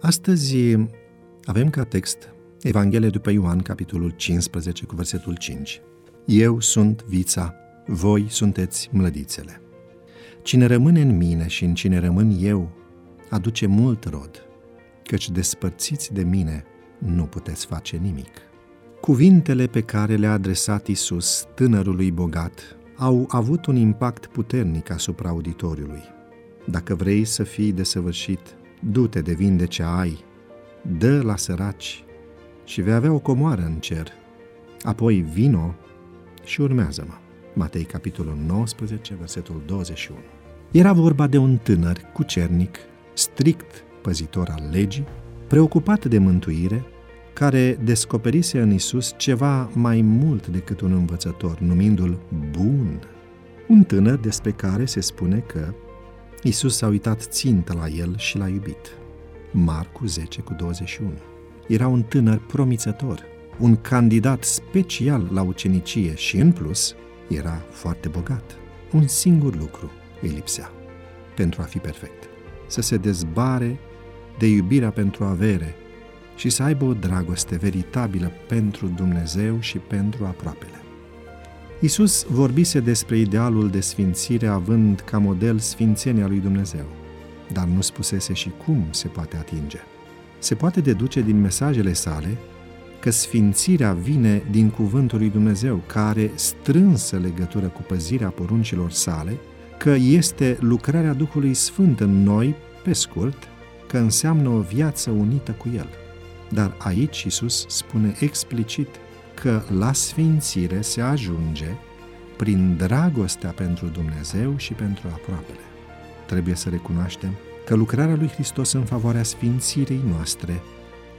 Astăzi avem ca text Evanghelia după Ioan, capitolul 15, cu versetul 5. Eu sunt vița, voi sunteți mlădițele. Cine rămâne în mine și în cine rămân eu, aduce mult rod, căci despărțiți de mine nu puteți face nimic. Cuvintele pe care le-a adresat Isus tânărului bogat au avut un impact puternic asupra auditoriului. Dacă vrei să fii desăvârșit, du-te de vinde ce ai, dă la săraci și vei avea o comoară în cer. Apoi vino și urmează-mă. Matei, capitolul 19, versetul 21. Era vorba de un tânăr cucernic, strict păzitor al legii, preocupat de mântuire, care descoperise în Isus ceva mai mult decât un învățător, numindu-l bun. Un tânăr despre care se spune că Isus s-a uitat țintă la el și l-a iubit. Marcu 10 cu 21. Era un tânăr promițător, un candidat special la ucenicie și, în plus, era foarte bogat. Un singur lucru îi lipsea pentru a fi perfect. Să se dezbare de iubirea pentru avere și să aibă o dragoste veritabilă pentru Dumnezeu și pentru aproapele. Isus vorbise despre idealul de sfințire având ca model sfințenia lui Dumnezeu, dar nu spusese și cum se poate atinge. Se poate deduce din mesajele sale că sfințirea vine din cuvântul lui Dumnezeu, care are strânsă legătură cu păzirea poruncilor sale, că este lucrarea Duhului Sfânt în noi, pe scurt, că înseamnă o viață unită cu El. Dar aici Isus spune explicit că la sfințire se ajunge prin dragostea pentru Dumnezeu și pentru aproapele. Trebuie să recunoaștem că lucrarea lui Hristos în favoarea sfințirii noastre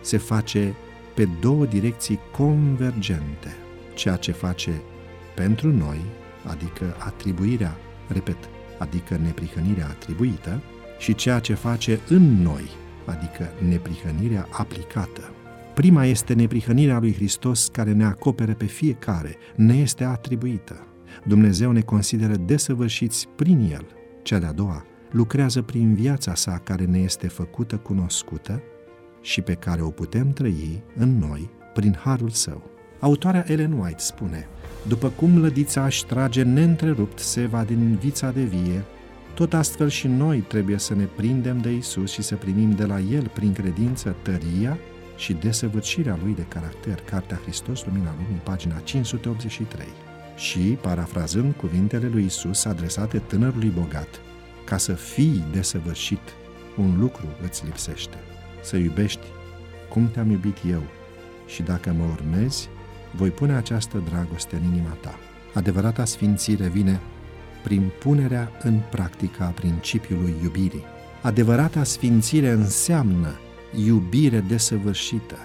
se face pe două direcții convergente, ceea ce face pentru noi, adică atribuirea, repet, adică neprihănirea atribuită, și ceea ce face în noi, adică neprihănirea aplicată. Prima este neprihănirea lui Hristos care ne acopere pe fiecare, ne este atribuită. Dumnezeu ne consideră desăvârșiți prin El. Cea de-a doua lucrează prin viața sa care ne este făcută cunoscută și pe care o putem trăi în noi prin harul său. Autoarea Ellen White spune, după cum lădița își trage neîntrerupt seva din vița de vie, tot astfel și noi trebuie să ne prindem de Isus și să primim de la El prin credință tăria și desăvârșirea lui de caracter, Cartea Hristos, Lumina Lumii, pagina 583. Și, parafrazând cuvintele lui Isus adresate tânărului bogat, ca să fii desăvârșit, un lucru îți lipsește, să iubești cum te-am iubit eu și dacă mă urmezi, voi pune această dragoste în inima ta. Adevărata sfințire vine prin punerea în practică a principiului iubirii. Adevărata sfințire înseamnă iubire desăvârșită,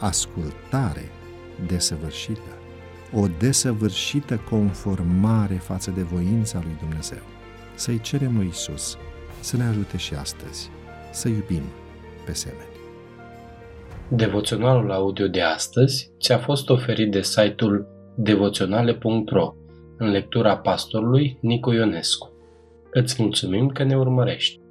ascultare desăvârșită, o desăvârșită conformare față de voința lui Dumnezeu. Să-i cerem lui Isus să ne ajute și astăzi să iubim pe semeni. Devoționalul audio de astăzi ți-a fost oferit de site-ul devoționale.ro în lectura pastorului Nicu Ionescu. Îți mulțumim că ne urmărești!